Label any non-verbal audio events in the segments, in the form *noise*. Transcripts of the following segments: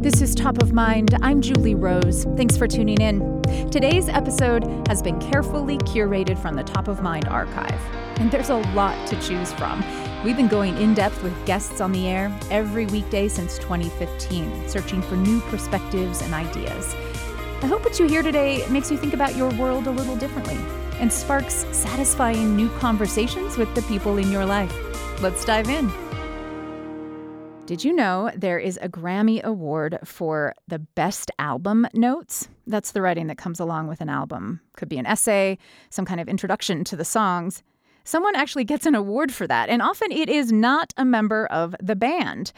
This is Top of Mind. I'm Julie Rose. Thanks for tuning in. Today's episode has been carefully curated from the Top of Mind archive, and there's a lot to choose from. We've been going in depth with guests on the air every weekday since 2015, searching for new perspectives and ideas. I hope what you hear today makes you think about your world a little differently and sparks satisfying new conversations with the people in your life. Let's dive in. Did you know there is a Grammy Award for the best album notes? That's the writing that comes along with an album. Could be an essay, some kind of introduction to the songs. Someone actually gets an award for that, and often it is not a member of the band.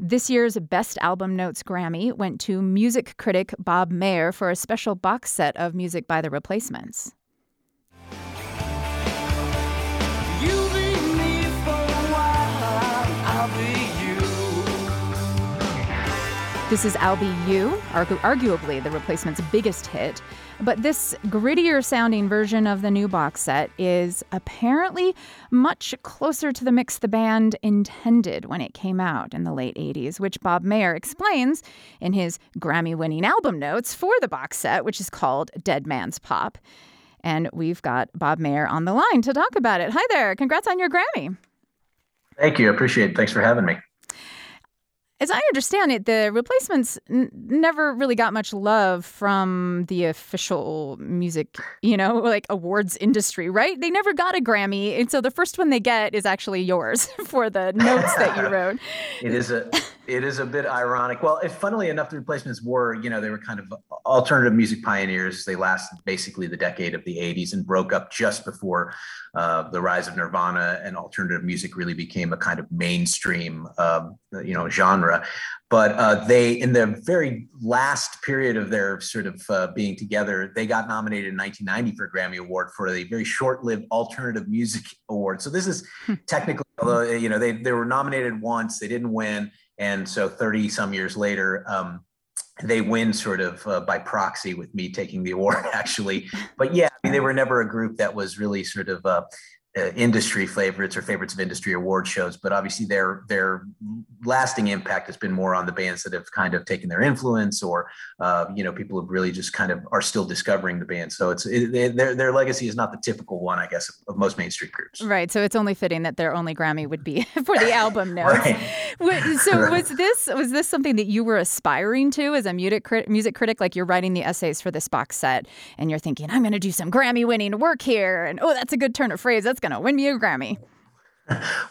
This year's Best Album Notes Grammy went to music critic Bob Mehr for a special box set of music by the replacements. This is I'll arguably the replacement's biggest hit. But this grittier sounding version of the new box set is apparently much closer to the mix the band intended when it came out in the late 80s, which Bob Mehr explains in his Grammy winning album notes for the box set, which is called Dead Man's Pop. And we've got Bob Mehr on the line to talk about it. Hi there. Congrats on your Grammy. Thank you. Appreciate it. Thanks for having me as I understand it, the replacements n- never really got much love from the official music, you know, *laughs* like awards industry, right? They never got a Grammy. And so the first one they get is actually yours *laughs* for the notes that you *laughs* wrote. it is a it is a bit ironic. Well, if funnily enough, the replacements were, you know, they were kind of alternative music pioneers. They lasted basically the decade of the 80s and broke up just before uh, the rise of Nirvana and alternative music really became a kind of mainstream, um, you know, genre. But uh, they, in the very last period of their sort of uh, being together, they got nominated in 1990 for a Grammy Award for a very short-lived alternative music award. So this is hmm. technically, although you know, they they were nominated once, they didn't win and so 30 some years later, um, they win sort of uh, by proxy with me taking the award, *laughs* actually. But yeah, I mean, they were never a group that was really sort of uh, industry favorites or favorites of industry award shows, but obviously their their lasting impact has been more on the bands that have kind of taken their influence, or uh, you know people have really just kind of are still discovering the band. So it's it, their their legacy is not the typical one, I guess, of, of, most mainstream groups. Right. So it's only fitting that their only Grammy would be *laughs* for the album notes. right. So right. was this was this something that you were aspiring to as a music crit- music critic? Like you're writing the essays for this box set, and you're thinking, I'm going to do some Grammy winning work here, and oh, that's a good turn of phrase. That's going to win me a Grammy.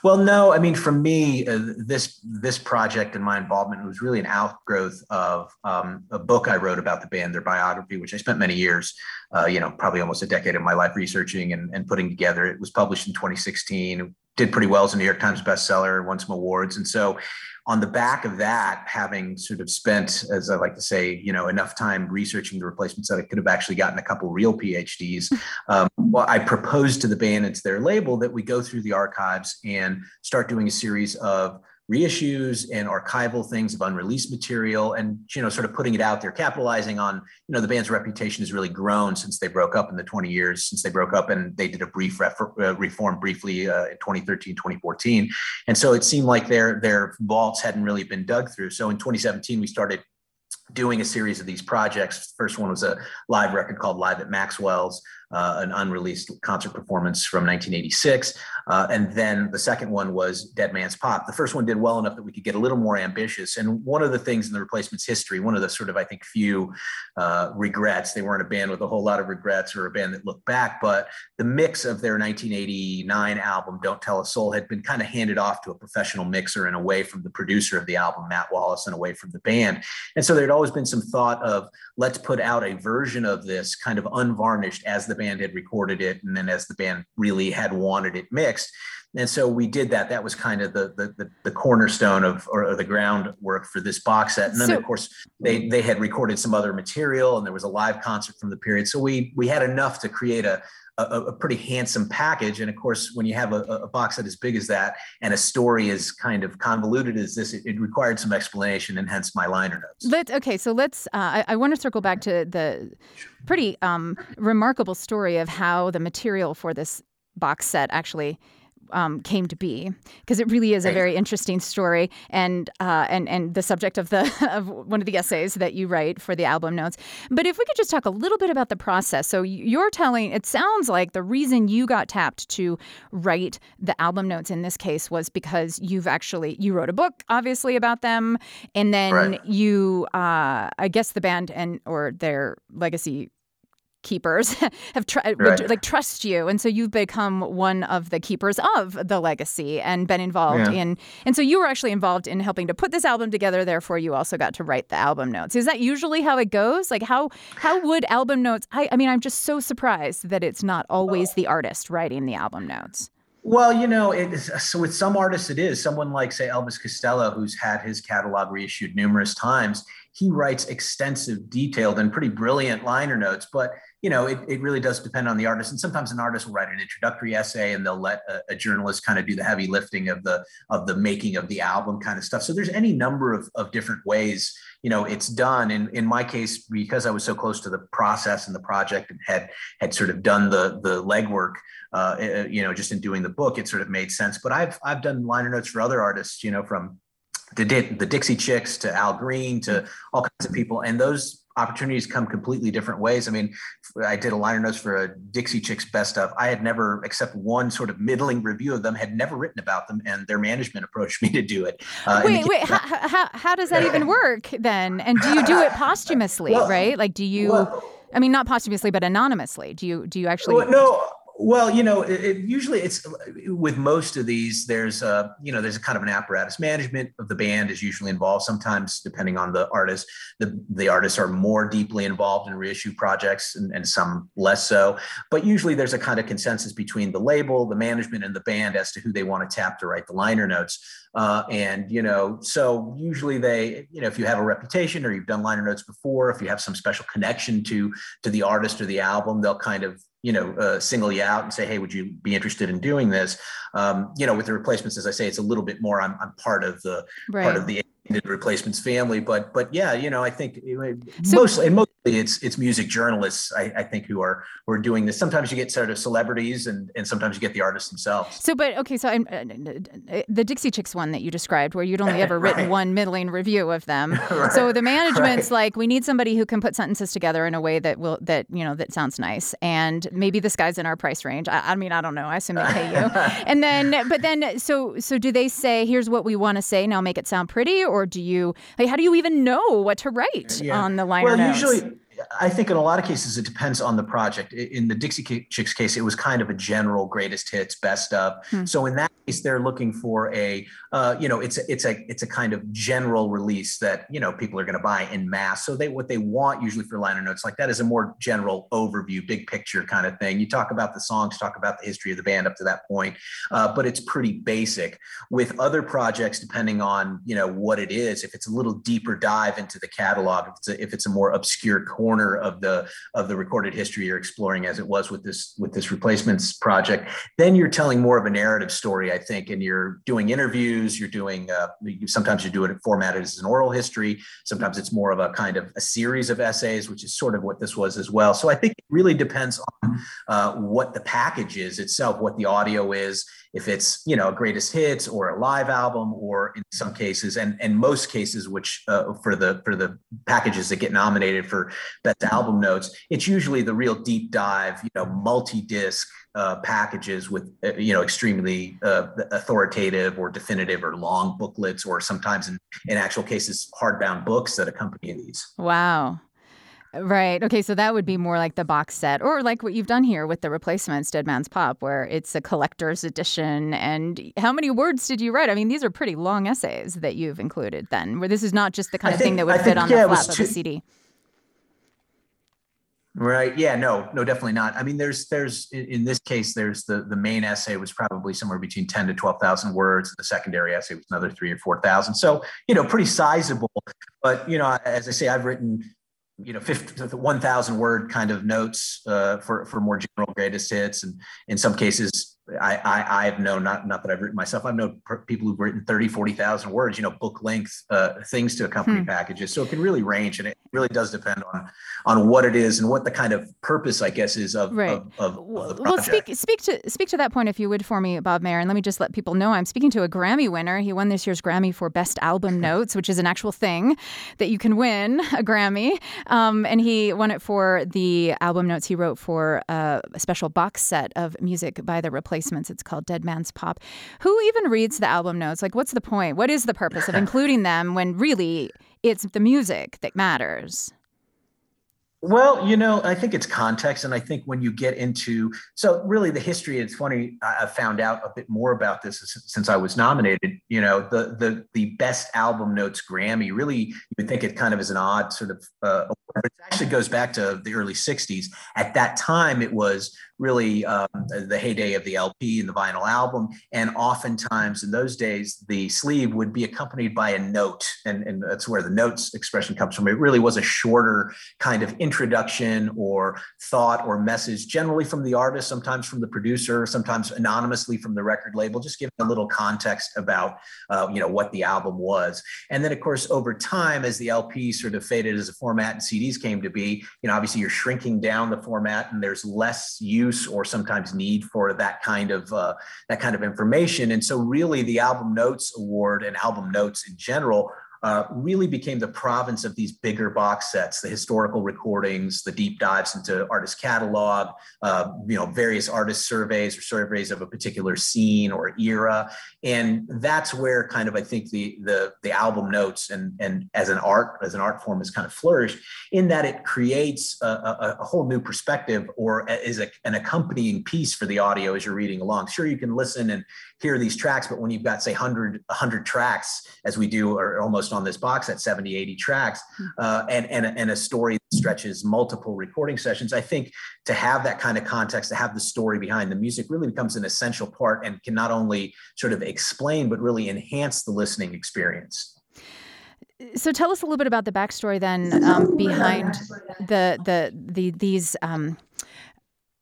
Well, no, I mean, for me, uh, this this project and my involvement was really an outgrowth of um, a book I wrote about the band, their biography, which I spent many years, uh, you know, probably almost a decade of my life researching and, and putting together. It was published in 2016, did pretty well as a New York Times bestseller, won some awards, and so on the back of that, having sort of spent, as I like to say, you know, enough time researching the replacements that I could have actually gotten a couple real PhDs, um, well, I proposed to the band and to their label that we go through the archives and start doing a series of reissues and archival things of unreleased material and you know sort of putting it out there capitalizing on you know the band's reputation has really grown since they broke up in the 20 years since they broke up and they did a brief uh, reform briefly uh, in 2013 2014 and so it seemed like their their vaults hadn't really been dug through. So in 2017 we started doing a series of these projects. First one was a live record called Live at Maxwell's, uh, an unreleased concert performance from 1986. Uh, and then the second one was Dead Man's Pop. The first one did well enough that we could get a little more ambitious. And one of the things in the replacements history, one of the sort of, I think, few uh, regrets, they weren't a band with a whole lot of regrets or a band that looked back, but the mix of their 1989 album, Don't Tell a Soul, had been kind of handed off to a professional mixer and away from the producer of the album, Matt Wallace, and away from the band. And so there'd always been some thought of let's put out a version of this kind of unvarnished as the band had recorded it and then as the band really had wanted it mixed. And so we did that. That was kind of the the, the, the cornerstone of or, the groundwork for this box set. And then so, of course they they had recorded some other material and there was a live concert from the period. So we we had enough to create a a, a, pretty handsome package. And of course, when you have a, a, box set as big as that and a story as kind of convoluted as this, it, it required some explanation, and hence my liner notes. Let okay, so let's. Uh, I, I want to circle back to the pretty um, remarkable story of how the material for this box set actually um, came to be because it really is a very interesting story and uh, and and the subject of the *laughs* of one of the essays that you write for the album notes. But if we could just talk a little bit about the process. So you're telling it sounds like the reason you got tapped to write the album notes in this case was because you've actually you wrote a book obviously about them and then right. you uh, I guess the band and or their legacy keepers *laughs* have tried right. like trust you and so you've become one of the keepers of the legacy and been involved yeah. in and so you were actually involved in helping to put this album together therefore you also got to write the album notes is that usually how it goes like how how would album notes i, I mean i'm just so surprised that it's not always the artist writing the album notes well, you know, it, so with some artists, it is someone like, say, Elvis Costello, who's had his catalog reissued numerous times. He writes extensive, detailed, and pretty brilliant liner notes. But you know, it, it really does depend on the artist. And sometimes an artist will write an introductory essay and they'll let a, a, journalist kind of do the heavy lifting of the of the making of the album kind of stuff. So there's any number of, of different ways, you know, it's done. And in my case, because I was so close to the process and the project and had had sort of done the the legwork, uh, eh, eh, you know, just in doing the book, it sort of made sense. But I've I've done liner notes for other artists, you know, from the, the Dixie Chicks to Al Green to all kinds of people. And those opportunities come completely different ways. I mean, I did a liner notes for a Dixie Chicks best of. I had never, except one sort of middling review of them, had never written about them, and their management approached *laughs* me to do it. Uh, wait, wait, how, how, how, does that *laughs* even work then? And do you do it posthumously, well, right? Like, do you? Well, I mean, not posthumously, but anonymously. Do you do you actually? Well, no, well, you know, it, it, usually it's with most of these. There's a you know there's a kind of an apparatus management of the band is usually involved. Sometimes, depending on the artist, the the artists are more deeply involved in reissue projects, and, and some less so. But usually, there's a kind of consensus between the label, the management, and the band as to who they want to tap to write the liner notes. Uh, and you know, so usually they, you know, if you have a reputation or you've done liner notes before, if you have some special connection to to the artist or the album, they'll kind of you know uh, single you out and say hey would you be interested in doing this um, you know with the replacements as i say it's a little bit more i'm, I'm part of the right. part of the replacements family but but yeah you know i think so, mostly and mostly it's it's music journalists I, I, think who are who are doing this sometimes you get sort of celebrities and and sometimes you get the artists themselves so but okay so I'm, uh, uh the dixie chicks one that you described where you'd only ever *laughs* written one middling review of them *laughs* right. so the management's right. like we need somebody who can put sentences together in a way that will that you know that sounds nice and maybe this guy's in our price range i, I mean i don't know i assume they pay you *laughs* and then but then so so do they say here's what we want to say now make it sound pretty or do you like how do you even know what to write yeah. on the liner well, notes? Usually I think in a lot of cases it depends on the project. In the Dixie Chicks case, it was kind of a general greatest hits, best of. Hmm. So in that case, they're looking for a, uh, you know, it's a, it's a it's a kind of general release that you know people are going to buy in mass. So they what they want usually for liner notes like that is a more general overview, big picture kind of thing. You talk about the songs, talk about the history of the band up to that point, uh, but it's pretty basic. With other projects, depending on you know what it is, if it's a little deeper dive into the catalog, if it's a, if it's a more obscure corner of the of the recorded history you're exploring as it was with this with this replacements project then you're telling more of a narrative story i think and you're doing interviews you're doing uh, sometimes you do it formatted as an oral history sometimes it's more of a kind of a series of essays which is sort of what this was as well. So i think it really depends on uh, what the package is itself what the audio is if it's you know a greatest hits or a live album or in some cases and and most cases which uh, for the for the packages that get nominated for best album notes it's usually the real deep dive you know multi-disc uh, packages with uh, you know extremely uh, authoritative or definitive or long booklets or sometimes in, in actual cases hardbound books that accompany these wow Right. Okay. So that would be more like the box set, or like what you've done here with the replacements, Dead Man's Pop, where it's a collector's edition. And how many words did you write? I mean, these are pretty long essays that you've included. Then, where this is not just the kind I of think, thing that would I fit think, on yeah, the flap of a CD. Right. Yeah. No. No. Definitely not. I mean, there's there's in this case, there's the the main essay was probably somewhere between ten to twelve thousand words. The secondary essay was another three or four thousand. So you know, pretty sizable. But you know, as I say, I've written you know 50 1000 word kind of notes uh, for for more general greatest hits and in some cases I, I I've known not not that I've written myself. I've known people who've written 30, 40,000 words, you know, book length uh, things to accompany hmm. packages. So it can really range, and it really does depend on on what it is and what the kind of purpose, I guess, is of right. of, of, of Well, speak speak to speak to that point if you would for me, Bob Mehr, and let me just let people know I'm speaking to a Grammy winner. He won this year's Grammy for Best Album *laughs* Notes, which is an actual thing that you can win a Grammy, um, and he won it for the album notes he wrote for uh, a special box set of music by the Replacements. It's called Dead Man's Pop. Who even reads the album notes? Like, what's the point? What is the purpose of *laughs* including them when really it's the music that matters? Well, you know, I think it's context. And I think when you get into, so really the history, it's funny, I found out a bit more about this since I was nominated. You know, the the the best album notes Grammy, really, you would think it kind of is an odd sort of, uh, it actually goes back to the early 60s. At that time, it was really um, the heyday of the LP and the vinyl album. And oftentimes in those days, the sleeve would be accompanied by a note. And, and that's where the notes expression comes from. It really was a shorter kind of introduction or thought or message, generally from the artist, sometimes from the producer, sometimes anonymously from the record label, just giving a little context about, uh, you know, what the album was. And then, of course, over time, as the LP sort of faded as a format and CDs came to be, you know, obviously you're shrinking down the format and there's less use use or sometimes need for that kind of uh, that kind of information. And so, really, the album notes award and album notes in general uh, really became the province of these bigger box sets, the historical recordings, the deep dives into artist catalog, uh, you know, various artist surveys or surveys of a particular scene or era, and that's where kind of I think the the the album notes and and as an art as an art form has kind of flourished in that it creates a, a, a whole new perspective or is a, an accompanying piece for the audio as you're reading along. Sure, you can listen and hear these tracks, but when you've got say 100 100 tracks as we do or almost on this box at 70, 80 tracks, hmm. uh, and, and, and a story that stretches multiple recording sessions. I think to have that kind of context, to have the story behind the music really becomes an essential part and can not only sort of explain, but really enhance the listening experience. So tell us a little bit about the backstory then um, behind the the the these um,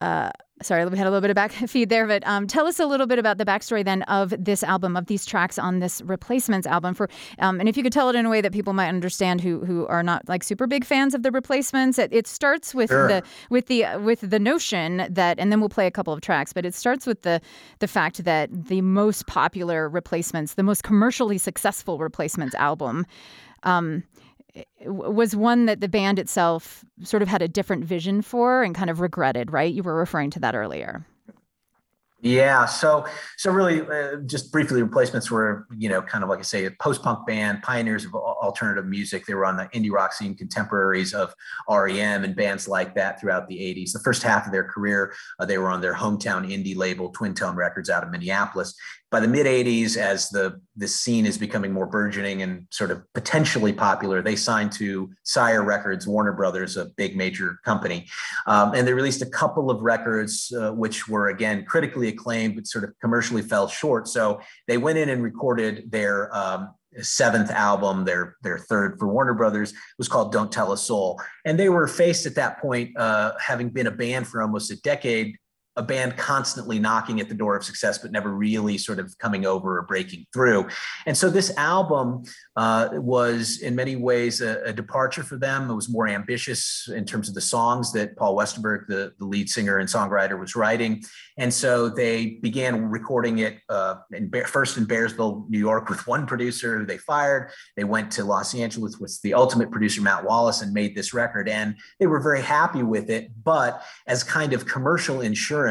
uh, sorry, we had a little bit of back *laughs* feed there, but um, tell us a little bit about the backstory then of this album, of these tracks on this Replacements album. For um, and if you could tell it in a way that people might understand who who are not like super big fans of the Replacements. It, it starts with sure. the with the with the notion that, and then we'll play a couple of tracks, but it starts with the the fact that the most popular Replacements, the most commercially successful Replacements album. Um, was one that the band itself sort of had a different vision for and kind of regretted, right? You were referring to that earlier. Yeah, so so really, uh, just briefly, replacements were you know kind of like I say, a post-punk band, pioneers of alternative music. They were on the indie rock scene, contemporaries of REM and bands like that throughout the '80s. The first half of their career, uh, they were on their hometown indie label, Twin/Tone Records, out of Minneapolis, by the mid 80s as the the scene is becoming more burgeoning and sort of potentially popular they signed to sire records. Warner brothers a big major company. Um, and they released a couple of records uh, which were again critically acclaimed but sort of commercially fell short. So they went in and recorded their um, seventh album, their their third for Warner Brothers, was called "Don't Tell a Soul," and they were faced at that point, uh, having been a band for almost a decade, a band constantly knocking at the door of success, but never really sort of coming over or breaking through. And so this album uh, was in many ways a, a, departure for them. It was more ambitious in terms of the songs that Paul Westerberg, the, the lead singer and songwriter, was writing. And so they began recording it uh, in, first in Bearsville, New York, with one producer who they fired. They went to Los Angeles with the ultimate producer, Matt Wallace, and made this record. And they were very happy with it. But as kind of commercial insurance,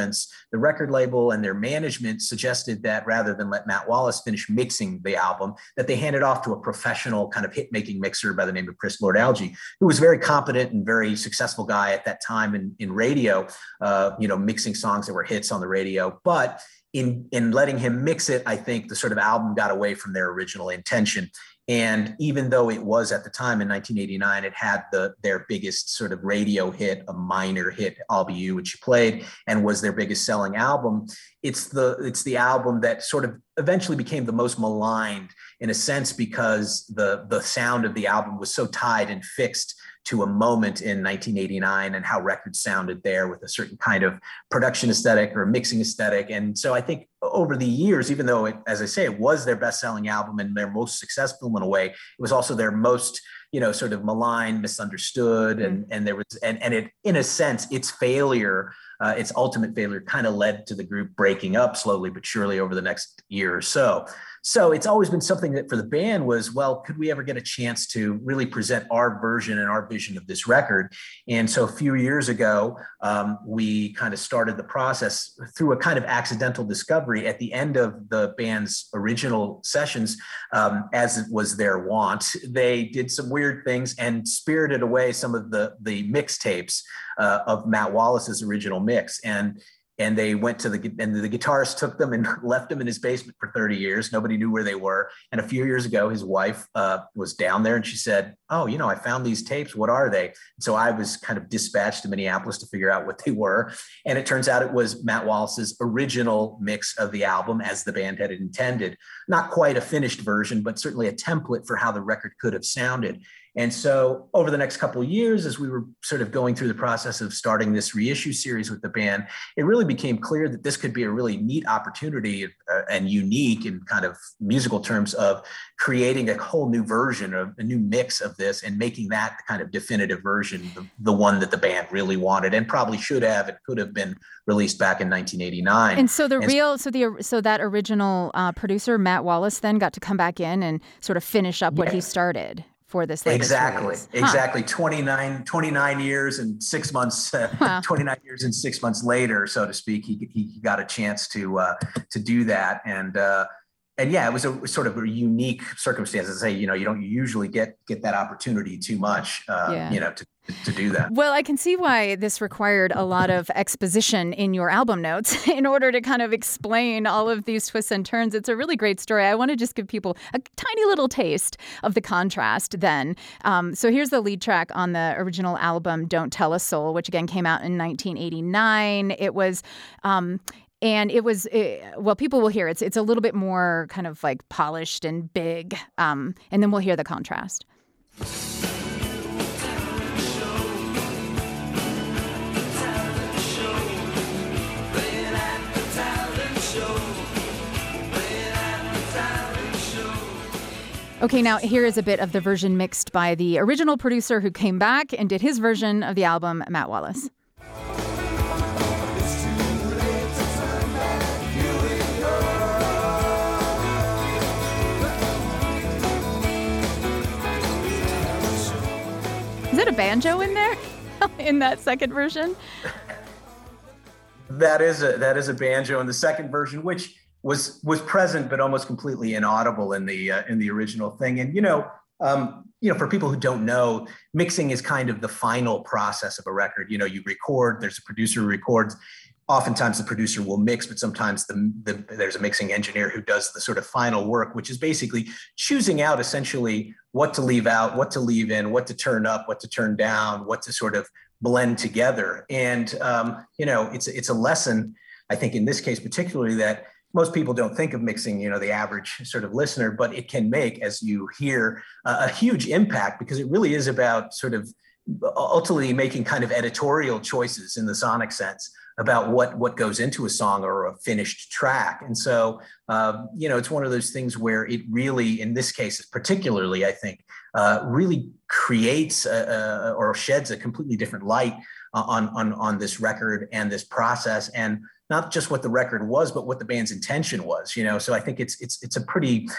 the record label and their management suggested that rather than let Matt Wallace finish mixing the album, that they hand it off to a professional kind of hit making mixer by the name of Chris Lord-Alge, who was a very competent and very successful guy at that time in, in radio, uh, you know, mixing songs that were hits on the radio. But in in letting him mix it, I think the sort of album got away from their original intention. And even though it was at the time in 1989, it had the their biggest sort of radio hit, a minor hit, "I'll Be You," which played, and was their biggest selling album. It's the it's the album that sort of eventually became the most maligned in a sense because the the sound of the album was so tied and fixed to a moment in 1989 and how records sounded there with a certain kind of production aesthetic or mixing aesthetic. And so I think over the years, even though it, as I say, it was their best-selling album and their most successful in a way, it was also their most you know sort of maligned misunderstood and mm-hmm. and there was and and it in a sense its failure uh, its ultimate failure kind of led to the group breaking up slowly but surely over the next year or so so it's always been something that for the band was, well, could we ever get a chance to really present our version and our vision of this record? And so a few years ago, um, we kind of started the process through a kind of accidental discovery at the end of the band's original sessions, um, as it was their wont. They did some weird things and spirited away some of the the mixtapes uh, of Matt Wallace's original mix. And and they went to the and the guitarist took them and *laughs* left them in his basement for 30 years. Nobody knew where they were. And a few years ago his wife uh, was down there and she said oh you know i found these tapes. What are they? And so i was kind of dispatched to minneapolis to figure out what they were. And it turns out it was matt wallace's original mix of the album as the band had intended. Not quite a finished version but certainly a template for how the record could have sounded and so, over the next couple of years, as we were sort of going through the process of starting this reissue series with the band, it really became clear that this could be a really neat opportunity uh, and unique in kind of musical terms of creating a whole new version of a new mix of this and making that kind of definitive version, the, the one that the band really wanted and probably should have and could have been released back in 1989. And so the and real, so the so that original uh, producer Matt Wallace then got to come back in and sort of finish up what yeah. he started for this exactly huh. exactly 29 29 years and six months uh, *laughs* wow. 29 years and six months later so to speak he, he got a chance to uh, to do that and uh, and yeah, it was a sort of a unique circumstance. I say, you know, you don't usually get get that opportunity too much, uh, yeah. you know, to, to do that. Well, I can see why this required a lot of exposition in your album notes *laughs* in order to kind of explain all of these twists and turns. It's a really great story. I want to just give people a tiny little taste of the contrast then. Um, so here's the lead track on the original album, Don't Tell a Soul, which again came out in 1989. It was. Um, and it was it, well people will hear it's it's a little bit more kind of like polished and big um, and then we'll hear the contrast Okay, now here is a bit of the version mixed by the original producer who came back and did his version of the album, Matt Wallace. It a banjo in there *laughs* in that second version? That is a that is a banjo in the second version, which was was present but almost completely inaudible in the uh, in the original thing. And you know, um, you know, for people who don't know, mixing is kind of the final process of a record. You know, you record. There's a producer who records oftentimes the producer will mix, but sometimes the, the, there's a mixing engineer who does the sort of final work, which is basically choosing out essentially what to leave out, what to leave in, what to turn up, what to turn down, what to sort of blend together. And um, you know, it's it's a lesson, I think, in this case particularly that most people don't think of mixing, you know, the average sort of listener, but it can make, as you hear, uh, a huge impact because it really is about sort of ultimately making kind of editorial choices in the sonic sense about what what goes into a song or a finished track. And so uh, you know it's one of those things where it really in this case particularly i think uh, really creates a, a, or sheds a completely different light on, on on this record and this process. And not just what the record was but what the band's intention was you know? So i think it's it's it's a pretty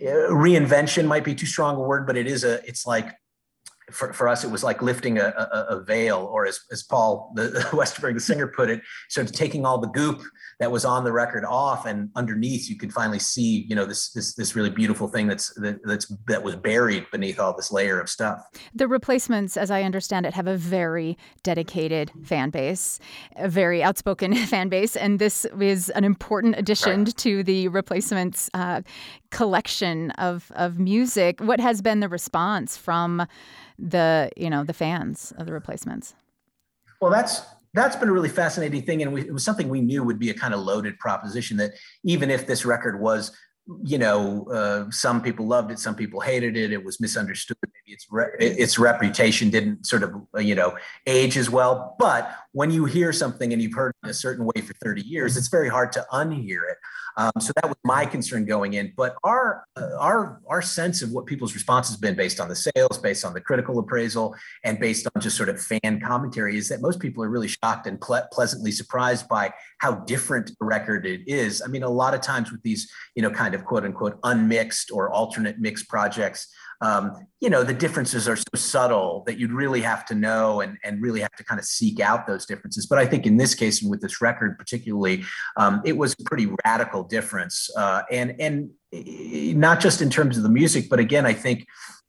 uh, reinvention might be too strong a word but it is a it's like for, for us, it was like lifting a, a, a veil, or as, as Paul the, *laughs* the Westerberg, the singer, put it, sort of taking all the goop that was on the record off, and underneath you could finally see, you know, this this this really beautiful thing that's that, that's that was buried beneath all this layer of stuff. The replacements, as I understand it, have a very dedicated fan base, a very outspoken *laughs* fan base, and this is an important addition right. to the replacements uh, collection of of music. What has been the response from the you know the fans of the replacements? Well, that's that's been a really fascinating thing, and we, it was something we knew would be a kind of loaded proposition. That even if this record was you know, uh, some people loved it, some people hated it. It was misunderstood. Maybe its re- its reputation didn't sort of you know age as well. But when you hear something and you've heard it a certain way for 30 years, it's very hard to unhear it. Um, so that was my concern going in. But our uh, our our sense of what people's response has been based on the sales, based on the critical appraisal, and based on just sort of fan commentary is that most people are really shocked and ple- pleasantly surprised by how different a record it is. I mean, a lot of times with these, you know, kind of quote unquote unmixed or alternate mixed projects, um, you know, the differences are so subtle that you'd really have to know and, and really have to kind of seek out those differences. But I think in this case and with this record particularly, um, it was a pretty radical difference. Uh, and, and not just in terms of the music, but again, I think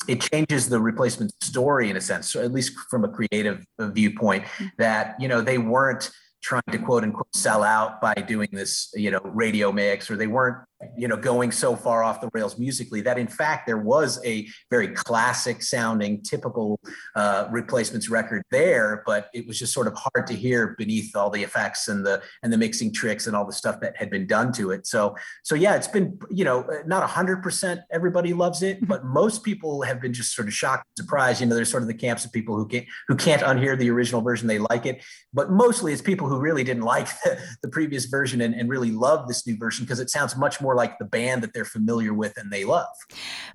it changes the replacement story in a sense, so at least from a creative viewpoint, mm-hmm. that, you know, they weren't trying to quote unquote sell out by doing this, you know, radio mix, or they weren't you know going so far off the rails musically that in fact there was a very classic sounding typical uh, replacements record there but it was just sort of hard to hear beneath all the effects and the and the mixing tricks and all the stuff that had been done to it so so yeah it's been you know not 100% everybody loves it mm-hmm. but most people have been just sort of shocked surprised you know there's sort of the camps of people who can't who can't unhear the original version they like it but mostly it's people who really didn't like *laughs* the, the previous version and, and really love this new version because it sounds much more like the band that they're familiar with and they love.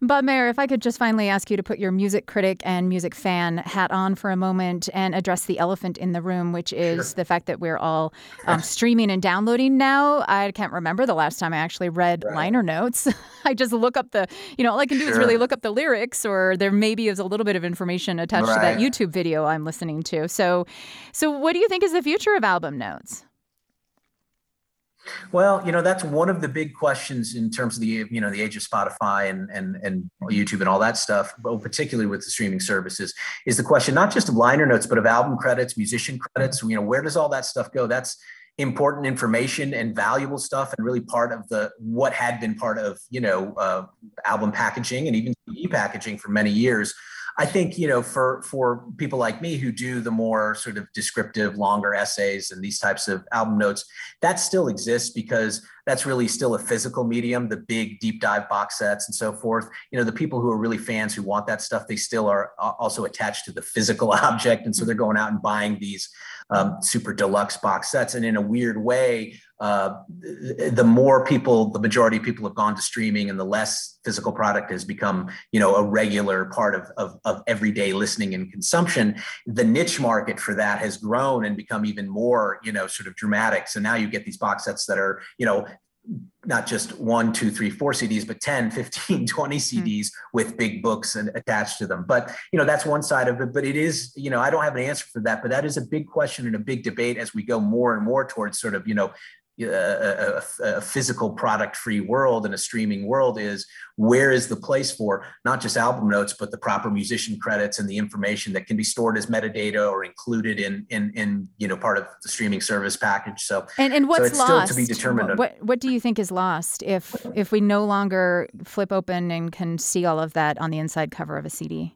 Bob Mehr, if I could just finally ask you to put your music critic and music fan hat on for a moment and address the elephant in the room, which is sure. the fact that we're all um, streaming and downloading now. I can't remember the last time I actually read right. liner notes. *laughs* I just look up the, you know, all I can do sure. is really look up the lyrics, or there maybe is a little bit of information attached right. to that YouTube video I'm listening to. So, so what do you think is the future of album notes? Well, you know, that's one of the big questions in terms of the, you know, the age of Spotify and and and YouTube and all that stuff, but particularly with the streaming services, is the question not just of liner notes, but of album credits, musician credits. You know, where does all that stuff go? That's important information and valuable stuff and really part of the what had been part of you know uh, album packaging and even e packaging for many years I think you know for for people like me who do the more sort of descriptive, longer essays and these types of album notes, that still exists because that's really still a physical medium. The big deep dive box sets and so forth. You know, the people who are really fans who want that stuff, they still are also attached to the physical *laughs* object, and so they're going out and buying these um, super deluxe box sets. And in a weird way, uh, the more people, the majority of people have gone to streaming and the less physical product has become, you know, a regular part of, of, of, everyday listening and consumption, the niche market for that has grown and become even more, you know, sort of dramatic. So now you get these box sets that are, you know, not just one, two, three, four CDs, but 10, *laughs* 15, 20 CDs mm-hmm. with big books and attached to them. But, you know, that's one side of it. But it is, you know, I don't have an answer for that, but that is a big question and a big debate as we go more and more towards sort of, you know, a, a, a, physical product free world and a streaming world is where is the place for not just album notes but the proper musician credits and the information that can be stored as metadata or included in in, in you know part of the streaming service package. So and, and what's so lost to be determined what, what do you think is lost if if we no longer flip open and can see all of that on the inside cover of a cd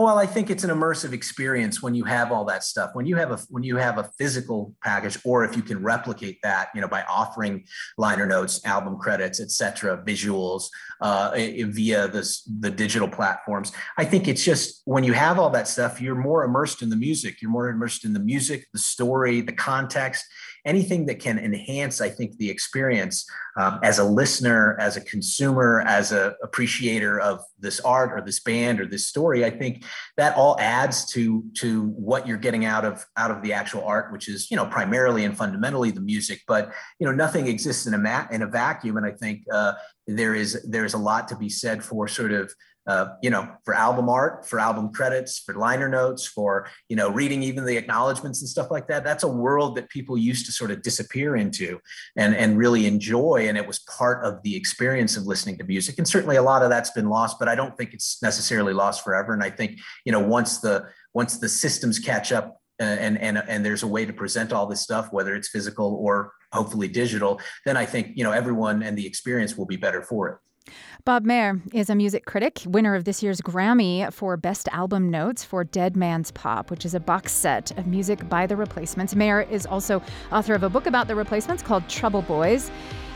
well, I think it's an immersive experience when you have all that stuff. When you have a when you have a physical package, or if you can replicate that, you know, by offering liner notes, album credits, etc., visuals uh, via this the digital platforms. I think it's just when you have all that stuff, you're more immersed in the music. You're more immersed in the music, the story, the context anything that can enhance, I think, the experience um, as a listener, as a consumer, as a appreciator of this art or this band or this story. I think that all adds to to what you're getting out of out of the actual art, which is you know primarily and fundamentally the music. But you know nothing exists in a mat in a vacuum, and I think uh, there is there is a lot to be said for sort of uh, you know, for album art, for album credits, for liner notes, for, you know, reading even the acknowledgments and stuff like that. That's a world that people used to sort of disappear into and, and really enjoy. And it was part of the experience of listening to music. And certainly a lot of that's been lost, but I don't think it's necessarily lost forever. And I think, you know, once the, once the systems catch up uh, and, and, and there's a way to present all this stuff, whether it's physical or hopefully digital, then I think, you know, everyone and the experience will be better for it. Bob Mehr is a music critic, winner of this year's Grammy for Best Album Notes for Dead Man's Pop, which is a box set of music by The Replacements. Mehr is also author of a book about The Replacements called Trouble Boys.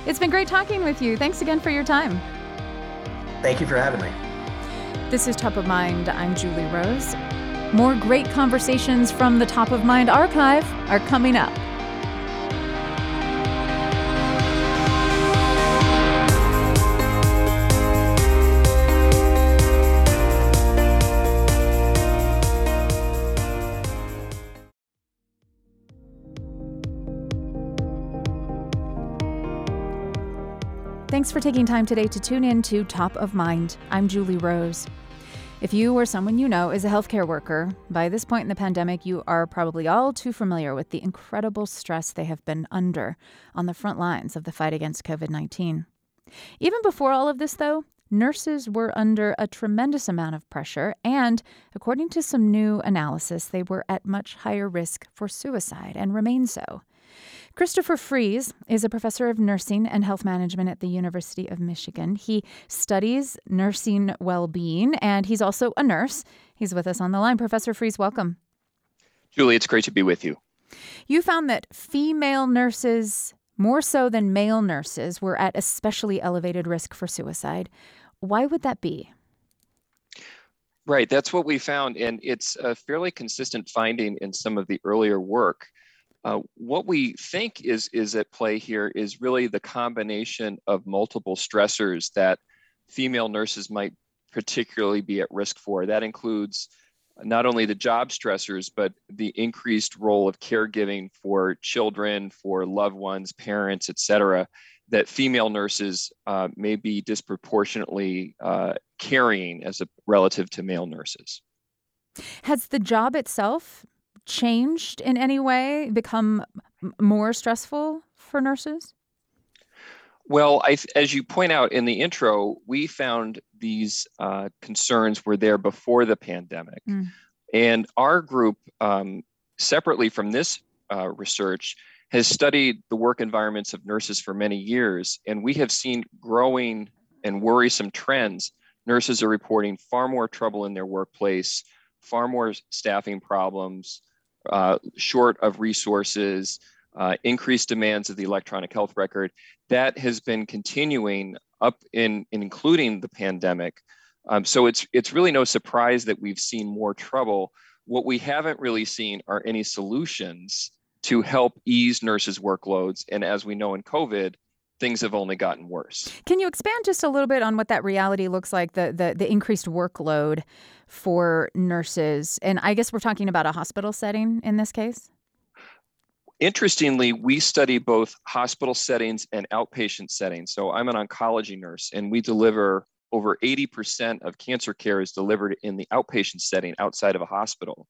It's been great talking with you. Thanks again for your time. Thank you for having me. This is Top of Mind. I'm Julie Rose. More great conversations from the Top of Mind archive are coming up. Thanks for taking time today to tune in to Top of Mind. I'm Julie Rose. If you or someone you know is a healthcare worker, by this point in the pandemic, you are probably all too familiar with the incredible stress they have been under on the front lines of the fight against COVID 19. Even before all of this, though, nurses were under a tremendous amount of pressure, and according to some new analysis, they were at much higher risk for suicide and remain so. Christopher Friese is a professor of nursing and health management at the University of Michigan. He studies nursing well being, and he's also a nurse. He's with us on the line. Professor Friese, welcome. Julie, it's great to be with you. You found that female nurses, more so than male nurses, were at especially elevated risk for suicide. Why would that be? Right, that's what we found, and it's a fairly consistent finding in some of the earlier work. Uh, what we think is, is at play here is really the combination of multiple stressors that female nurses might particularly be at risk for. That includes not only the job stressors, but the increased role of caregiving for children, for loved ones, parents, et cetera, that female nurses uh, may be disproportionately uh, carrying as a relative to male nurses. Has the job itself changed in any way, become more stressful for nurses? Well, I, as you point out in the intro, we found these uh, concerns were there before the pandemic. Mm. And our group, um, separately from this uh, research, has studied the work environments of nurses for many years. And we have seen growing and worrisome trends. Nurses are reporting far more trouble in their workplace, far more staffing problems, uh, short of resources, uh, increased demands of the electronic health record. That has been continuing up in, in including the pandemic. Um, so it's it's really no surprise that we've seen more trouble. What we haven't really seen are any solutions to help ease nurses' workloads. And as we know in COVID, things have only gotten worse. Can you expand just a little bit on what that reality looks like, the the, the increased workload for nurses? And I guess we're talking about a hospital setting in this case? Interestingly, we study both hospital settings and outpatient settings. So I'm an oncology nurse and we deliver over 80% of cancer care is delivered in the outpatient setting outside of a hospital.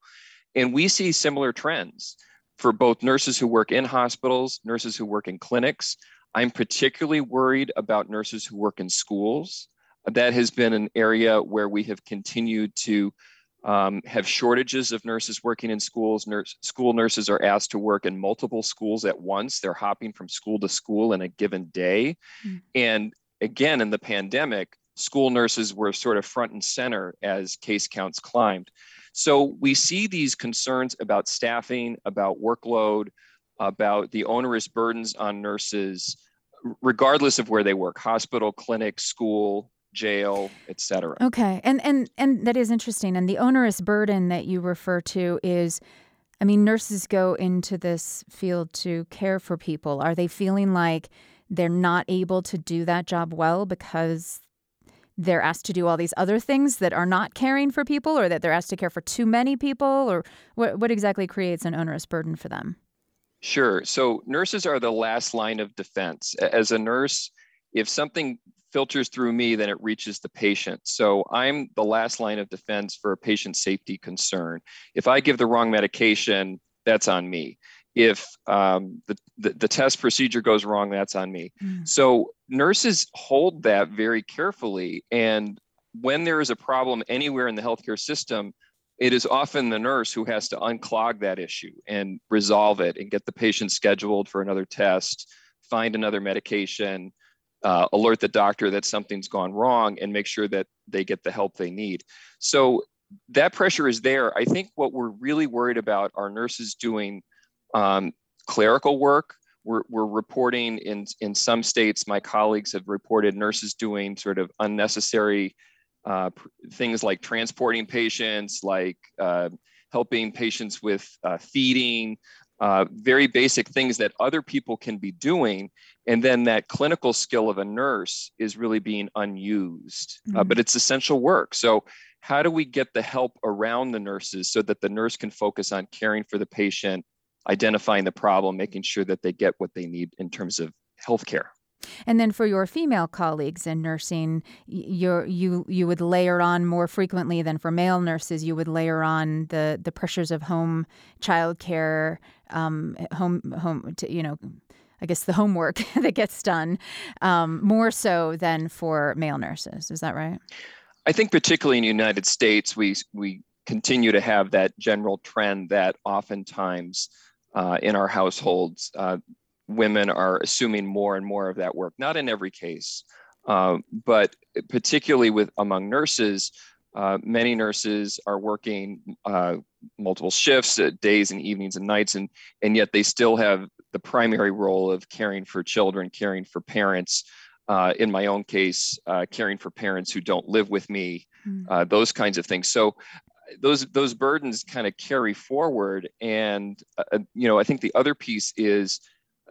And we see similar trends for both nurses who work in hospitals, nurses who work in clinics, I'm particularly worried about nurses who work in schools. That has been an area where we have continued to um, have shortages of nurses working in schools. Nurse, school nurses are asked to work in multiple schools at once. They're hopping from school to school in a given day. Mm. And again, in the pandemic, school nurses were sort of front and center as case counts climbed. So we see these concerns about staffing, about workload, about the onerous burdens on nurses, regardless of where they work hospital, clinic, school, jail, etc. Okay. And and and that is interesting. And the onerous burden that you refer to is I mean, nurses go into this field to care for people. Are they feeling like they're not able to do that job well because they're asked to do all these other things that are not caring for people or that they're asked to care for too many people or what what exactly creates an onerous burden for them? Sure. So nurses are the last line of defense. As a nurse, if something filters through me, then it reaches the patient. So I'm the last line of defense for a patient safety concern. If I give the wrong medication, that's on me. If um, the, the, the, test procedure goes wrong, that's on me. Mm. So nurses hold that very carefully. And when there is a problem anywhere in the healthcare system, it is often the nurse who has to unclog that issue and resolve it and get the patient scheduled for another test, find another medication, uh, alert the doctor that something's gone wrong, and make sure that they get the help they need. So that pressure is there. I think what we're really worried about are nurses doing um, clerical work. We're, we're reporting in, in some states, my colleagues have reported nurses doing sort of unnecessary uh, pr- things like transporting patients, like uh, helping patients with uh, feeding, uh, very basic things that other people can be doing. And then that clinical skill of a nurse is really being unused, uh, mm-hmm. but it's essential work. So, how do we get the help around the nurses so that the nurse can focus on caring for the patient, identifying the problem, making sure that they get what they need in terms of healthcare? And then for your female colleagues in nursing, you you you would layer on more frequently than for male nurses. You would layer on the the pressures of home childcare, um, home home to, you know. I guess the homework *laughs* that gets done um, more so than for male nurses. Is that right? I think particularly in the United States, we we continue to have that general trend that oftentimes uh, in our households, uh, women are assuming more and more of that work. Not in every case, uh, but particularly with among nurses, uh, many nurses are working uh, multiple shifts, uh, days and evenings and nights, and and yet they still have the primary role of caring for children, caring for parents. Uh, in my own case, uh, caring for parents who don't live with me, mm. those kinds of things. So those those burdens kind of carry forward, and you know I think the other piece is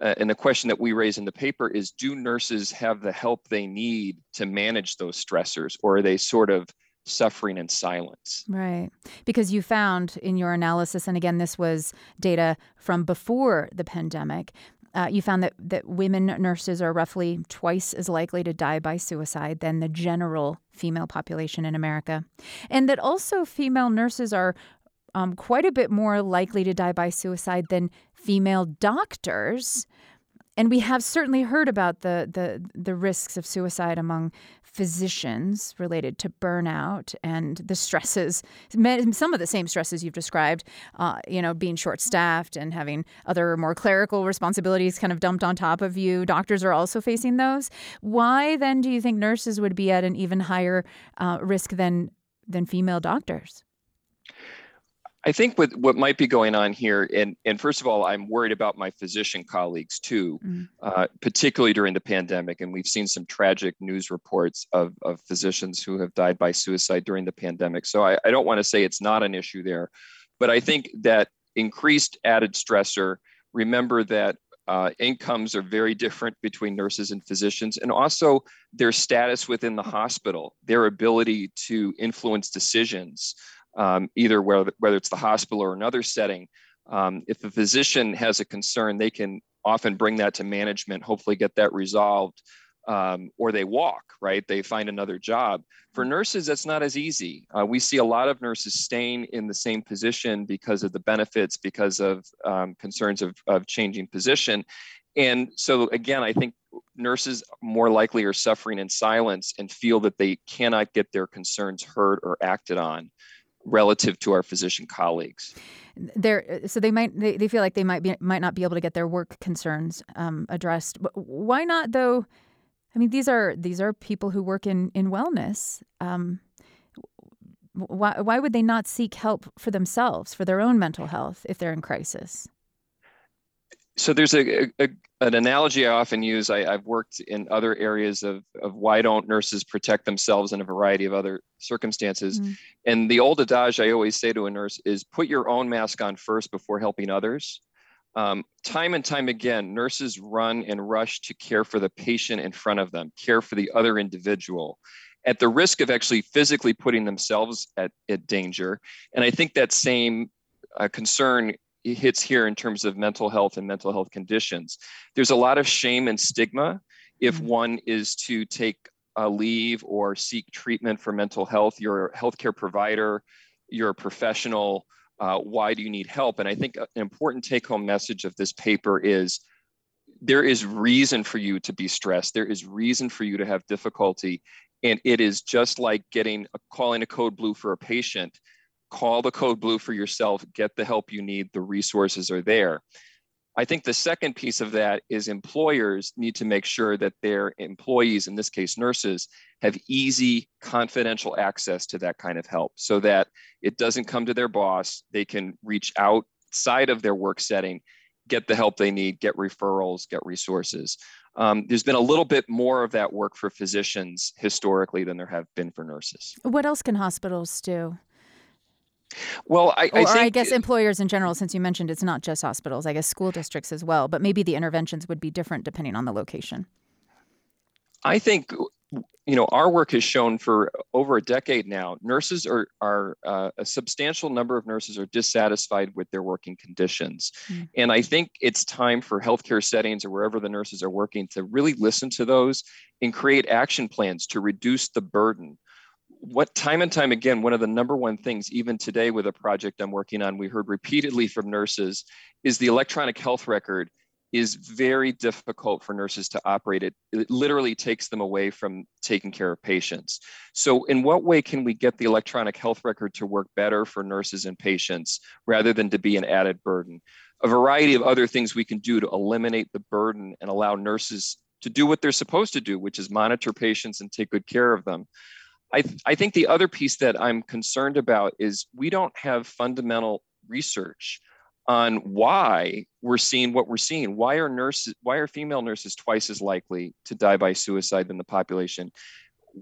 uh, and the question that we raise in the paper is do nurses have the help they need to manage those stressors or are they sort of suffering in silence right because you found in your analysis and again this was data from before the pandemic uh, you found that, that women nurses are roughly twice as likely to die by suicide than the general female population in America. And that also female nurses are um, quite a bit more likely to die by suicide than female doctors. And we have certainly heard about the, the, the risks of suicide among physicians related to burnout and the stresses, some of the same stresses you've described, uh, you know, being short staffed and having other more clerical responsibilities kind of dumped on top of you. Doctors are also facing those. Why then do you think nurses would be at an even higher uh, risk than, than female doctors? I think with what might be going on here, and, and first of all, I'm worried about my physician colleagues too, mm. uh, particularly during the pandemic. And we've seen some tragic news reports of, of physicians who have died by suicide during the pandemic. So I, I don't want to say it's not an issue there, but I think that increased added stressor, remember that uh, incomes are very different between nurses and physicians, and also their status within the hospital, their ability to influence decisions um, either whether, whether it's the hospital or another setting. Um, if a physician has a concern, they can often bring that to management, hopefully get that resolved, um, or they walk, right? They find another job. For nurses, that's not as easy. Uh, we see a lot of nurses staying in the same position because of the benefits, because of um, concerns of, of changing position. And so, again, I think nurses more likely are suffering in silence and feel that they cannot get their concerns heard or acted on relative to our physician colleagues. They're, so they might they, they feel like they might be might not be able to get their work concerns um, addressed. Why not though? I mean, these are these are people who work in in wellness. Um, why why would they not seek help for themselves for their own mental health if they're in crisis? So there's a, a, an analogy I often use. I, have worked in other areas of, of why don't nurses protect themselves in a variety of other circumstances. Mm-hmm. And the old adage I always say to a nurse is put your own mask on first before helping others. Um, time and time again, nurses run and rush to care for the patient in front of them, care for the other individual at the risk of actually physically putting themselves at, at danger. And I think that same uh, concern hits here in terms of mental health and mental health conditions. There's a lot of shame and stigma if mm-hmm. one is to take a leave or seek treatment for mental health. You're a healthcare provider, you're a professional. Uh, why do you need help? And I think an important take home message of this paper is there is reason for you to be stressed. There is reason for you to have difficulty. And it is just like getting a, calling a code blue for a patient call the code blue for yourself, get the help you need, the resources are there. I think the second piece of that is employers need to make sure that their employees, in this case nurses, have easy, confidential access to that kind of help so that it doesn't come to their boss. They can reach outside of their work setting, get the help they need, get referrals, get resources. Um, there's been a little bit more of that work for physicians historically than there have been for nurses. What else can hospitals do? Well, I, or, I, think, I guess employers in general, since you mentioned it's not just hospitals, I guess school districts as well, but maybe the interventions would be different depending on the location. I think you know our work has shown for over a decade now nurses are are uh, a substantial number of nurses are dissatisfied with their working conditions mm. and i think it's time for healthcare settings or wherever the nurses are working to really listen to those and create action plans to reduce the burden what time and time again one of the number one things even today with a project i'm working on we heard repeatedly from nurses is the electronic health record is very difficult for nurses to operate. It, it literally takes them away from taking care of patients. So, in what way can we get the electronic health record to work better for nurses and patients rather than to be an added burden? A variety of other things we can do to eliminate the burden and allow nurses to do what they're supposed to do, which is monitor patients and take good care of them. I, th- I think the other piece that I'm concerned about is we don't have fundamental research on why we're seeing what we're seeing. Why are nurses, why are female nurses twice as likely to die by suicide than the population?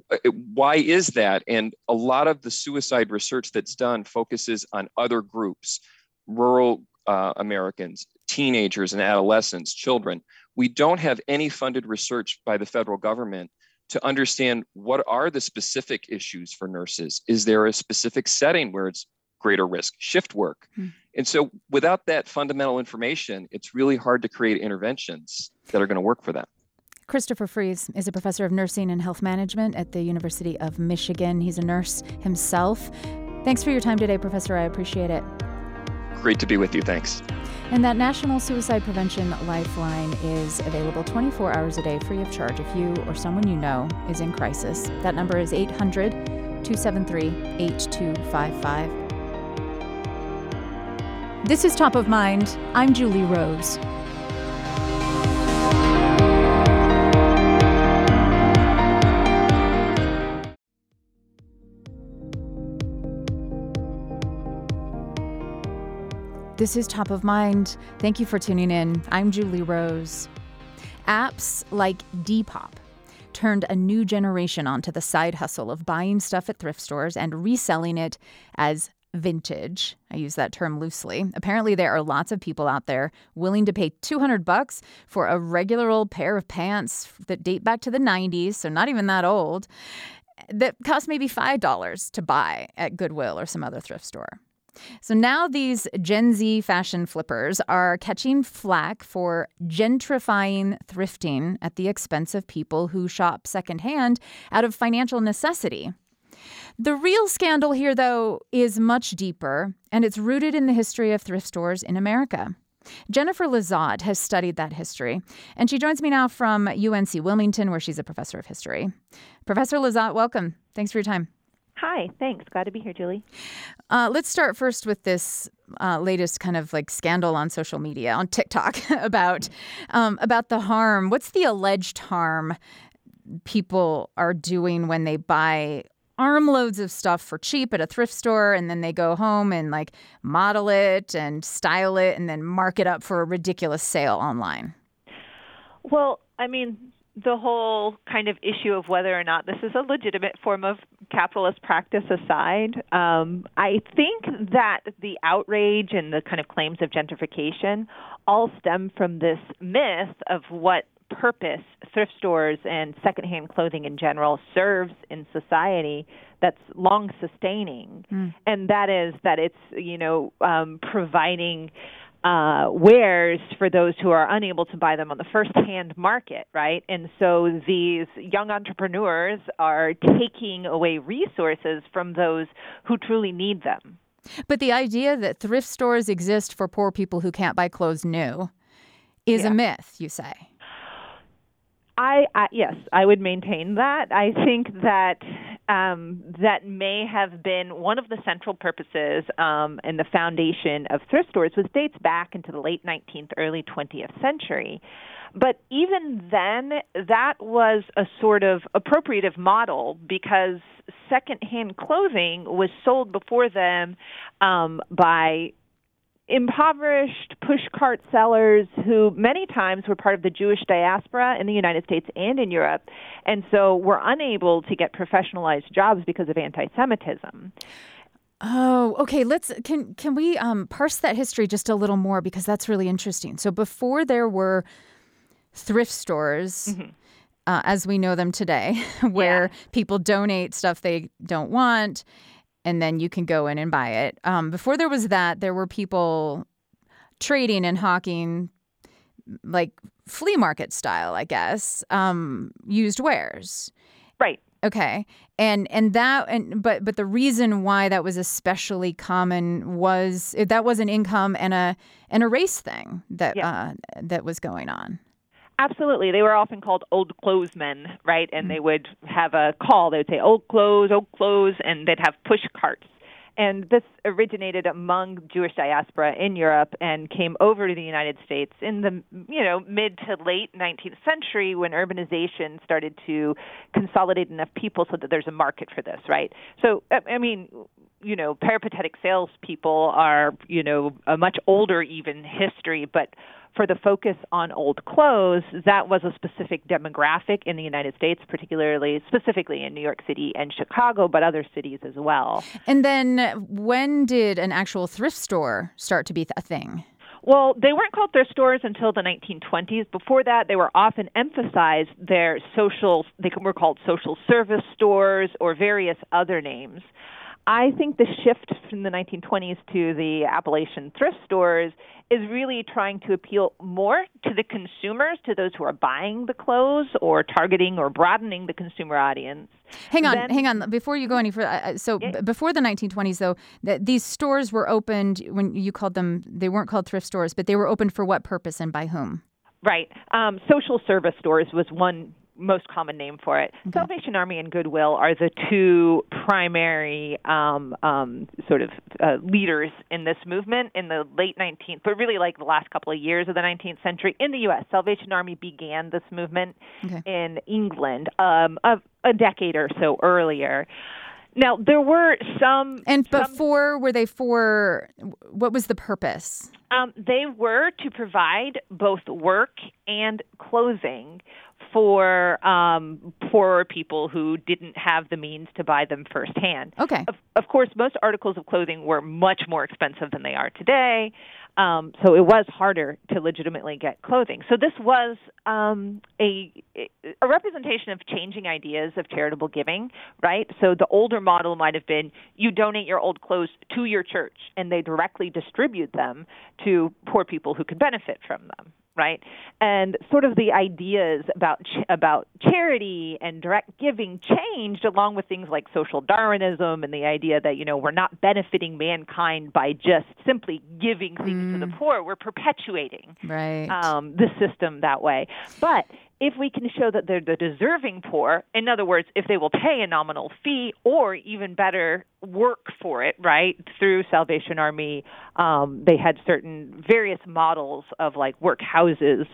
Uh, why is that? And a lot of the suicide research that's done focuses on other groups, rural uh, Americans, teenagers and adolescents, children. We don't have any funded research by the federal government to understand what are the specific issues for nurses. Is there a specific setting where it's greater risk? Shift work. Hmm. And so without that fundamental information, it's really hard to create interventions that are going to work for them. Christopher Friese is a professor of nursing and health management at the University of Michigan. He's a nurse himself. Thanks for your time today, Professor. I appreciate it. Great to be with you. Thanks. And that National Suicide Prevention Lifeline is available 24 hours a day free of charge if you or someone you know is in crisis. That number is 800 273 8255. This is Top of Mind. I'm Julie Rose. This is Top of Mind. Thank you for tuning in. I'm Julie Rose. Apps like Depop turned a new generation onto the side hustle of buying stuff at thrift stores and reselling it as vintage. I use that term loosely. Apparently there are lots of people out there willing to pay 200 bucks for a regular old pair of pants that date back to the 90s, so not even that old, that cost maybe $5 to buy at Goodwill or some other thrift store. So now these Gen Z fashion flippers are catching flack for gentrifying thrifting at the expense of people who shop secondhand out of financial necessity. The real scandal here, though, is much deeper, and it's rooted in the history of thrift stores in America. Jennifer Le Zotte has studied that history, and she joins me now from UNC Wilmington, where she's a professor of history. Professor Le Zotte, welcome. Thanks for your time. Hi, thanks. Glad to be here, Julie. Uh, let's start first with this uh, latest kind of like scandal on social media, on TikTok, *laughs* about um, about the harm. What's the alleged harm people are doing when they buy armloads of stuff for cheap at a thrift store and then they go home and like model it and style it and then mark it up for a ridiculous sale online? Well, I mean, the whole kind of issue of whether or not this is a legitimate form of capitalist practice aside, um, I think that the outrage and the kind of claims of gentrification all stem from this myth of what purpose thrift stores and secondhand clothing in general serves in society that's long sustaining mm. and that is that it's you know um, providing uh, wares for those who are unable to buy them on the first hand market, right? And so these young entrepreneurs are taking away resources from those who truly need them. But the idea that thrift stores exist for poor people who can't buy clothes new is yeah. a myth, you say. I, I yes, I would maintain that. I think that um, that may have been one of the central purposes um, and the foundation of thrift stores, which dates back into the late 19th, early 20th century. But even then, that was a sort of appropriative model because secondhand clothing was sold before them um, by impoverished pushcart sellers who many times were part of the Jewish diaspora in the United States and in Europe, and so were unable to get professionalized jobs because of anti-Semitism. Oh, okay. Let's can can we um, parse that history just a little more because that's really interesting. So before there were thrift stores. Mm-hmm. Uh, as we know them today, *laughs* where yeah. people donate stuff they don't want, and then you can go in and buy it. Um, before there was that, there were people trading and hawking, like flea market style, I guess, um, used wares. Right. Okay. And and that and but but the reason why that was especially common was that was an income and a and a race thing that yeah. uh, that was going on. Absolutely. They were often called old clothes men, right? And they would have a call. They would say old clothes, old clothes, and they'd have push carts and this originated among Jewish diaspora in Europe and came over to the United States in the you know mid to late 19th century when urbanization started to consolidate enough people so that there's a market for this, right? So I mean, you know, peripatetic salespeople are you know a much older even history, but for the focus on old clothes, that was a specific demographic in the United States, particularly specifically in New York City and Chicago, but other cities as well. And then when did an actual thrift store start to be a thing? Well, they weren't called thrift stores until the 1920s. Before that, they were often emphasized their social, they were called social service stores or various other names. I think the shift from the 1920s to the Appalachian thrift stores is really trying to appeal more to the consumers, to those who are buying the clothes or targeting or broadening the consumer audience. Hang on, then, hang on. Before you go any further, so yeah. b- before the 1920s, though, th- these stores were opened when you called them, they weren't called thrift stores, but they were opened for what purpose and by whom? Right. Um, social service stores was one most common name for it. Okay. Salvation Army and Goodwill are the two primary um, um, sort of uh, leaders in this movement in the late 19th, but really like the last couple of years of the 19th century in the U.S. Salvation Army began this movement okay. in England um, a, a decade or so earlier. Now there were some, and some, before were they for? What was the purpose? Um, they were to provide both work and clothing for um, poorer people who didn't have the means to buy them firsthand. Okay. Of, of course, most articles of clothing were much more expensive than they are today. Um, so it was harder to legitimately get clothing. So this was um, a a representation of changing ideas of charitable giving, right? So the older model might have been you donate your old clothes to your church, and they directly distribute them to poor people who could benefit from them, right? And sort of the ideas about ch- about charity and direct giving changed along with things like social Darwinism and the idea that you know we're not benefiting mankind by just simply giving things mm. to the mm. poor. We're perpetuating right. um, the system that way. But if we can show that they're the deserving poor, in other words, if they will pay a nominal fee or even better, work for it, right, through Salvation Army, um, they had certain various models of like work houses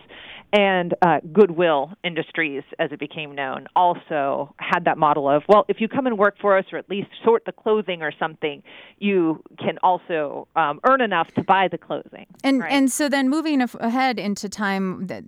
and uh, Goodwill Industries, as it became known, also had that model of, well, if you come and work for us or at least sort the clothing or something, you can also um, earn enough to buy the clothing. And, right? and so then moving ahead into time, that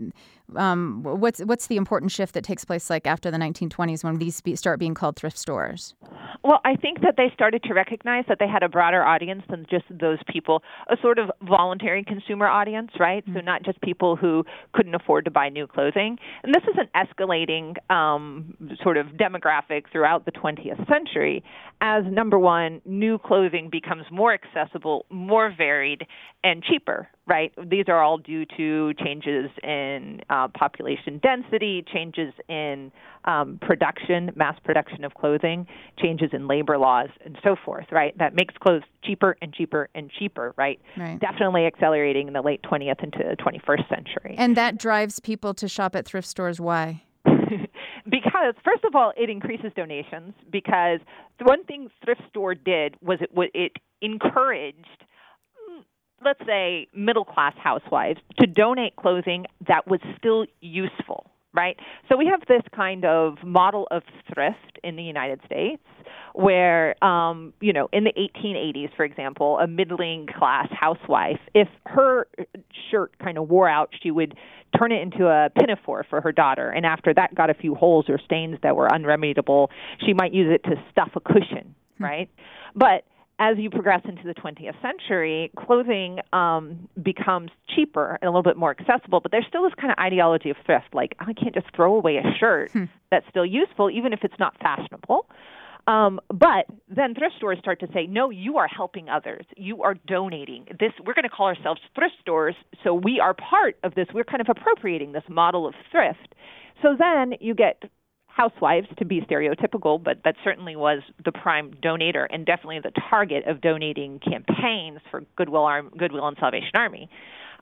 um, what's what's the important shift that takes place like after the 1920s when these be, start being called thrift stores? Well, I think that they started to recognize that they had a broader audience than just those people, a sort of voluntary consumer audience, right? Mm-hmm. So not just people who couldn't afford to buy new clothing. And this is an escalating um, sort of demographic throughout the 20th century as number one, new clothing becomes more accessible, more varied, and cheaper, right? These are all due to changes in uh, population density, changes in um, production, mass production of clothing, changes in labor laws, and so forth, right? That makes clothes cheaper and cheaper and cheaper, right? right. Definitely accelerating in the late 20th into the 21st century. And that drives people to shop at thrift stores. Why? *laughs* because first of all, it increases donations. Because the one thing thrift store did was it it encouraged, let's say, middle class housewives to donate clothing that was still useful right? So we have this kind of model of thrift in the United States where, um, you know, in the 1880s, for example, a middling class housewife, if her shirt kind of wore out, she would turn it into a pinafore for her daughter. And after that got a few holes or stains that were unremediable, she might use it to stuff a cushion, hmm. right? But as you progress into the 20th century, clothing um, becomes cheaper and a little bit more accessible, but there's still this kind of ideology of thrift, like I can't just throw away a shirt hmm. that's still useful, even if it's not fashionable. Um, but then thrift stores start to say, no, you are helping others. You are donating. This we're going to call ourselves thrift stores, so we are part of this. We're kind of appropriating this model of thrift. So then you get housewives to be stereotypical, but that certainly was the prime donator and definitely the target of donating campaigns for Goodwill, Arm, Goodwill and Salvation Army,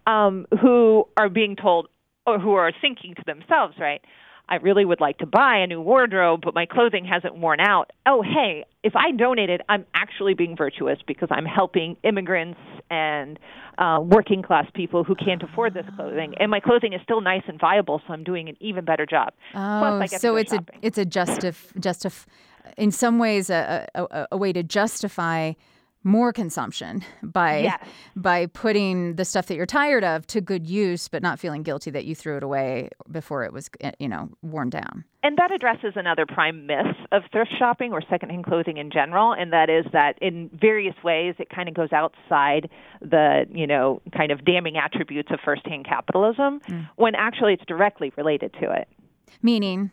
um, who are being told, or who are thinking to themselves, right? I really would like to buy a new wardrobe, but my clothing hasn't worn out. Oh, hey, if I donate it, I'm actually being virtuous because I'm helping immigrants and uh, working class people who can't afford this clothing, and my clothing is still nice and viable, so I'm doing an even better job. Oh, so it's shopping. a it's a justif justif, in some ways a, a, a way to justify more consumption by yes. by putting the stuff that you're tired of to good use but not feeling guilty that you threw it away before it was eh, you know worn down and that addresses another prime myth of thrift shopping or secondhand clothing in general and that is that in various ways it kind of goes outside the you know kind of damning attributes of first-hand capitalism mm. when actually it's directly related to it meaning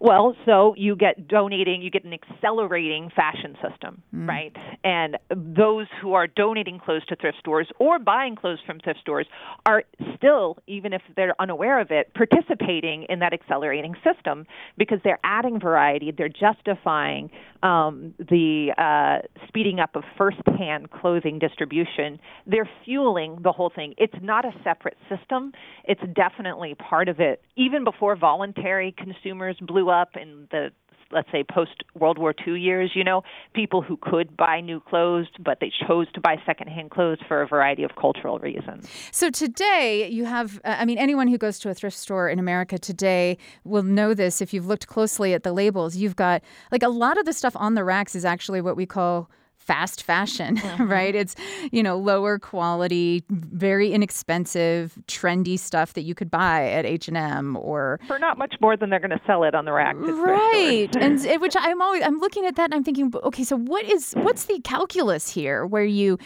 well, so you get donating, you get an accelerating fashion system, mm. right? And those who are donating clothes to thrift stores or buying clothes from thrift stores are still, even if they're unaware of it, participating in that accelerating system because they're adding variety, they're justifying um, the uh, speeding up of first-hand clothing distribution. They're fueling the whole thing. It's not a separate system. It's definitely part of it. Even before voluntary consumers blew up in the let's say post World War II years, you know, people who could buy new clothes, but they chose to buy secondhand clothes for a variety of cultural reasons. So today, you have, uh, I mean, anyone who goes to a thrift store in America today will know this if you've looked closely at the labels. You've got, like, a lot of the stuff on the racks is actually what we call fast fashion, *laughs* mm-hmm. right? It's, you know, lower quality, very inexpensive, trendy stuff that you could buy at H&M or for not much more than they're going to sell it on the rack. Right. and *laughs* which I'm always I'm looking at that and I'm thinking, okay, so what is what's the calculus here where you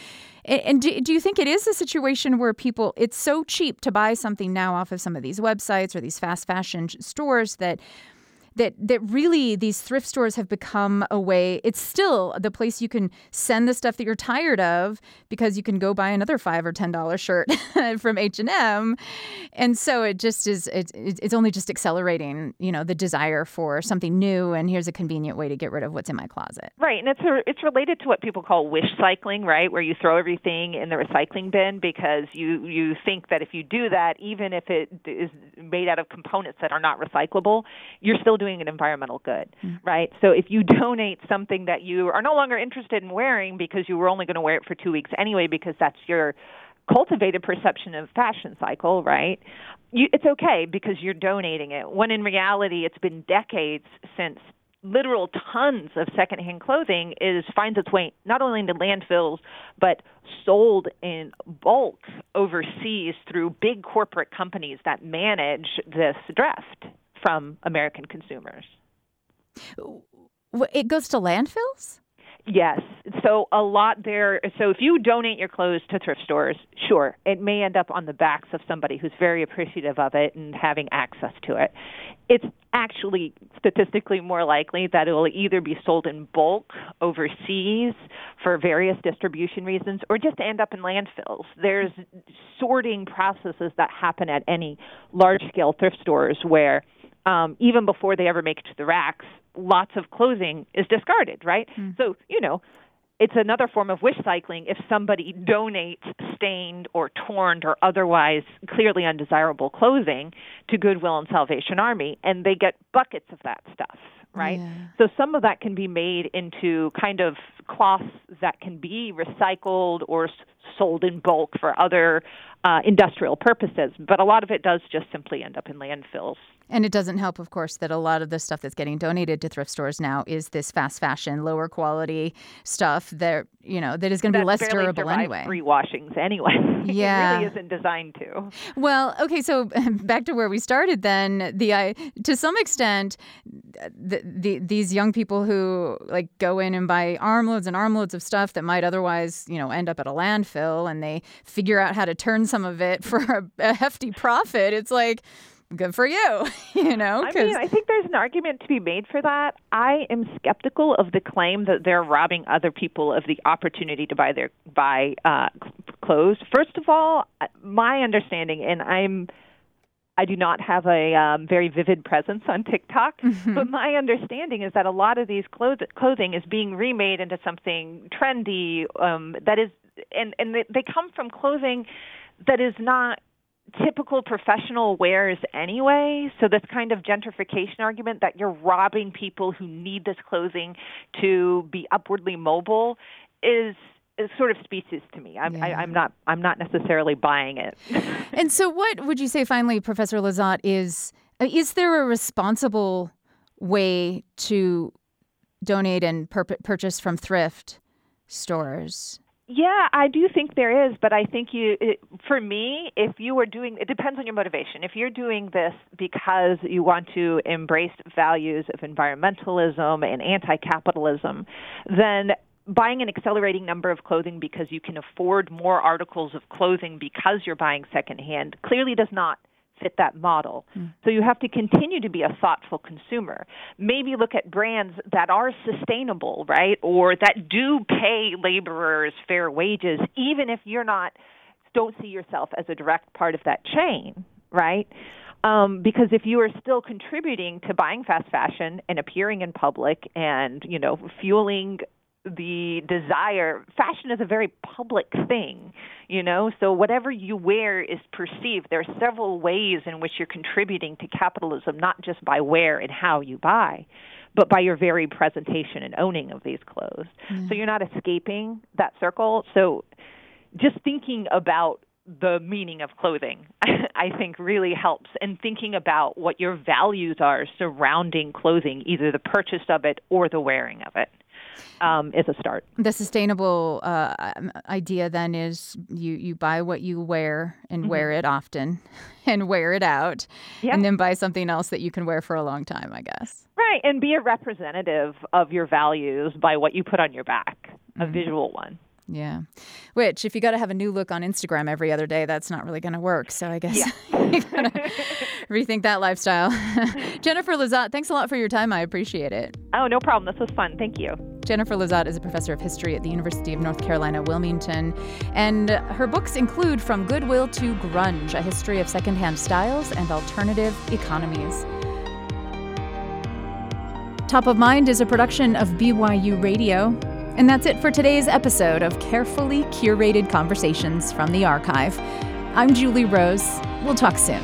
and do, do you think it is a situation where people it's so cheap to buy something now off of some of these websites or these fast fashion stores that that that really these thrift stores have become a way it's still the place you can send the stuff that you're tired of because you can go buy another five or ten dollar shirt *laughs* from h&m and so it just is it, it's only just accelerating you know the desire for something new and here's a convenient way to get rid of what's in my closet. Right and it's a, it's related to what people call wish cycling right? Where you throw everything in the recycling bin because you you think that if you do that even if it is made out of components that are not recyclable you're still doing an environmental good, mm. right? So if you *laughs* donate something that you are no longer interested in wearing because you were only going to wear it for two weeks anyway, because that's your cultivated perception of fashion cycle, right? You, it's okay because you're donating it. When in reality, it's been decades since literal tons of secondhand clothing is finds its way not only into landfills but sold in bulk overseas through big corporate companies that manage this draft from American consumers. It goes to landfills? Yes. So a lot there. So if you donate your clothes to thrift stores, sure, it may end up on the backs of somebody who's very appreciative of it and having access to it. It's actually statistically more likely that it will either be sold in bulk overseas for various distribution reasons or just end up in landfills. There's sorting processes that happen at any large scale thrift stores where um, even before they ever make it to the racks, lots of clothing is discarded, right? Mm. So, you know, it's another form of wish cycling if somebody donates stained or torn or otherwise clearly undesirable clothing to Goodwill and Salvation Army, and they get buckets of that stuff, right? Yeah. So some of that can be made into kind of cloths that can be recycled or sold in bulk for other uh, industrial purposes, but a lot of it does just simply end up in landfills. And it doesn't help, of course, that a lot of the stuff that's getting donated to thrift stores now is this fast fashion, lower quality stuff that you know that is going to be less durable anyway. Free washings anyway. Yeah, *laughs* it really isn't designed to. Well, okay, so *laughs* back to where we started. Then the I, to some extent, the, the these young people who like go in and buy armloads and armloads of stuff that might otherwise you know end up at a landfill, and they figure out how to turn some of it for a, a hefty profit. It's like good for you *laughs* you know i mean i think there's an argument to be made for that i am skeptical of the claim that they're robbing other people of the opportunity to buy their buy uh, clothes first of all uh, my understanding and i'm I do not have a um, very vivid presence on TikTok, *laughs* mm-hmm. but my understanding is that a lot of these cloth- clothing is being remade into something trendy um, that is, and and they, they come from clothing that is not typical professional wears anyway. So this kind of gentrification argument that you're robbing people who need this clothing to be upwardly mobile is is sort of species to me. I'm, yeah. I, am not I'm not necessarily buying it. *laughs* and so, what would you say finally, Professor Le Zotte, is is there a responsible way to donate and pur- purchase from thrift stores? Yeah, I do think there is, but I think you, it, for me, if you are doing, it depends on your motivation. If you're doing this because you want to embrace values of environmentalism and anti-capitalism, then buying an accelerating number of clothing because you can afford more articles of clothing because you're buying secondhand clearly does not fit that model. Mm. So you have to continue to be a thoughtful consumer. Maybe look at brands that are sustainable, right? Or that do pay laborers fair wages, even if you're not, don't see yourself as a direct part of that chain, right? Um, because if you are still contributing to buying fast fashion and appearing in public and you know fueling the desire fashion is a very public thing you know? So whatever you wear is perceived. There are several ways in which you're contributing to capitalism not just by where and how you buy but by your very presentation and owning of these clothes. Mm. so you're not escaping that circle. So just thinking about the meaning of clothing *laughs* i think really helps and thinking about what your values are surrounding clothing either the purchase of it or the wearing of it um, is a start. The sustainable uh, idea then is you you buy what you wear and mm-hmm. wear it often, *laughs* and wear it out, yep. and then buy something else that you can wear for a long time. I guess. Right, and be a representative of your values by what you put on your back, a mm-hmm. visual one. Yeah. Which, if you got to have a new look on Instagram every other day, that's not really going to work. So I guess yeah. *laughs* you got to rethink that lifestyle. *laughs* Jennifer Le Zotte, thanks a lot for your time. I appreciate it. Oh, no problem. This was fun. Thank you. Jennifer Le Zotte is a professor of history at the University of North Carolina, Wilmington, and her books include From Goodwill to Grunge, a history of secondhand styles and alternative economies. Top of Mind is a production of BYU Radio. And that's it for today's episode of Carefully Curated Conversations from the Archive. I'm Julie Rose. We'll talk soon.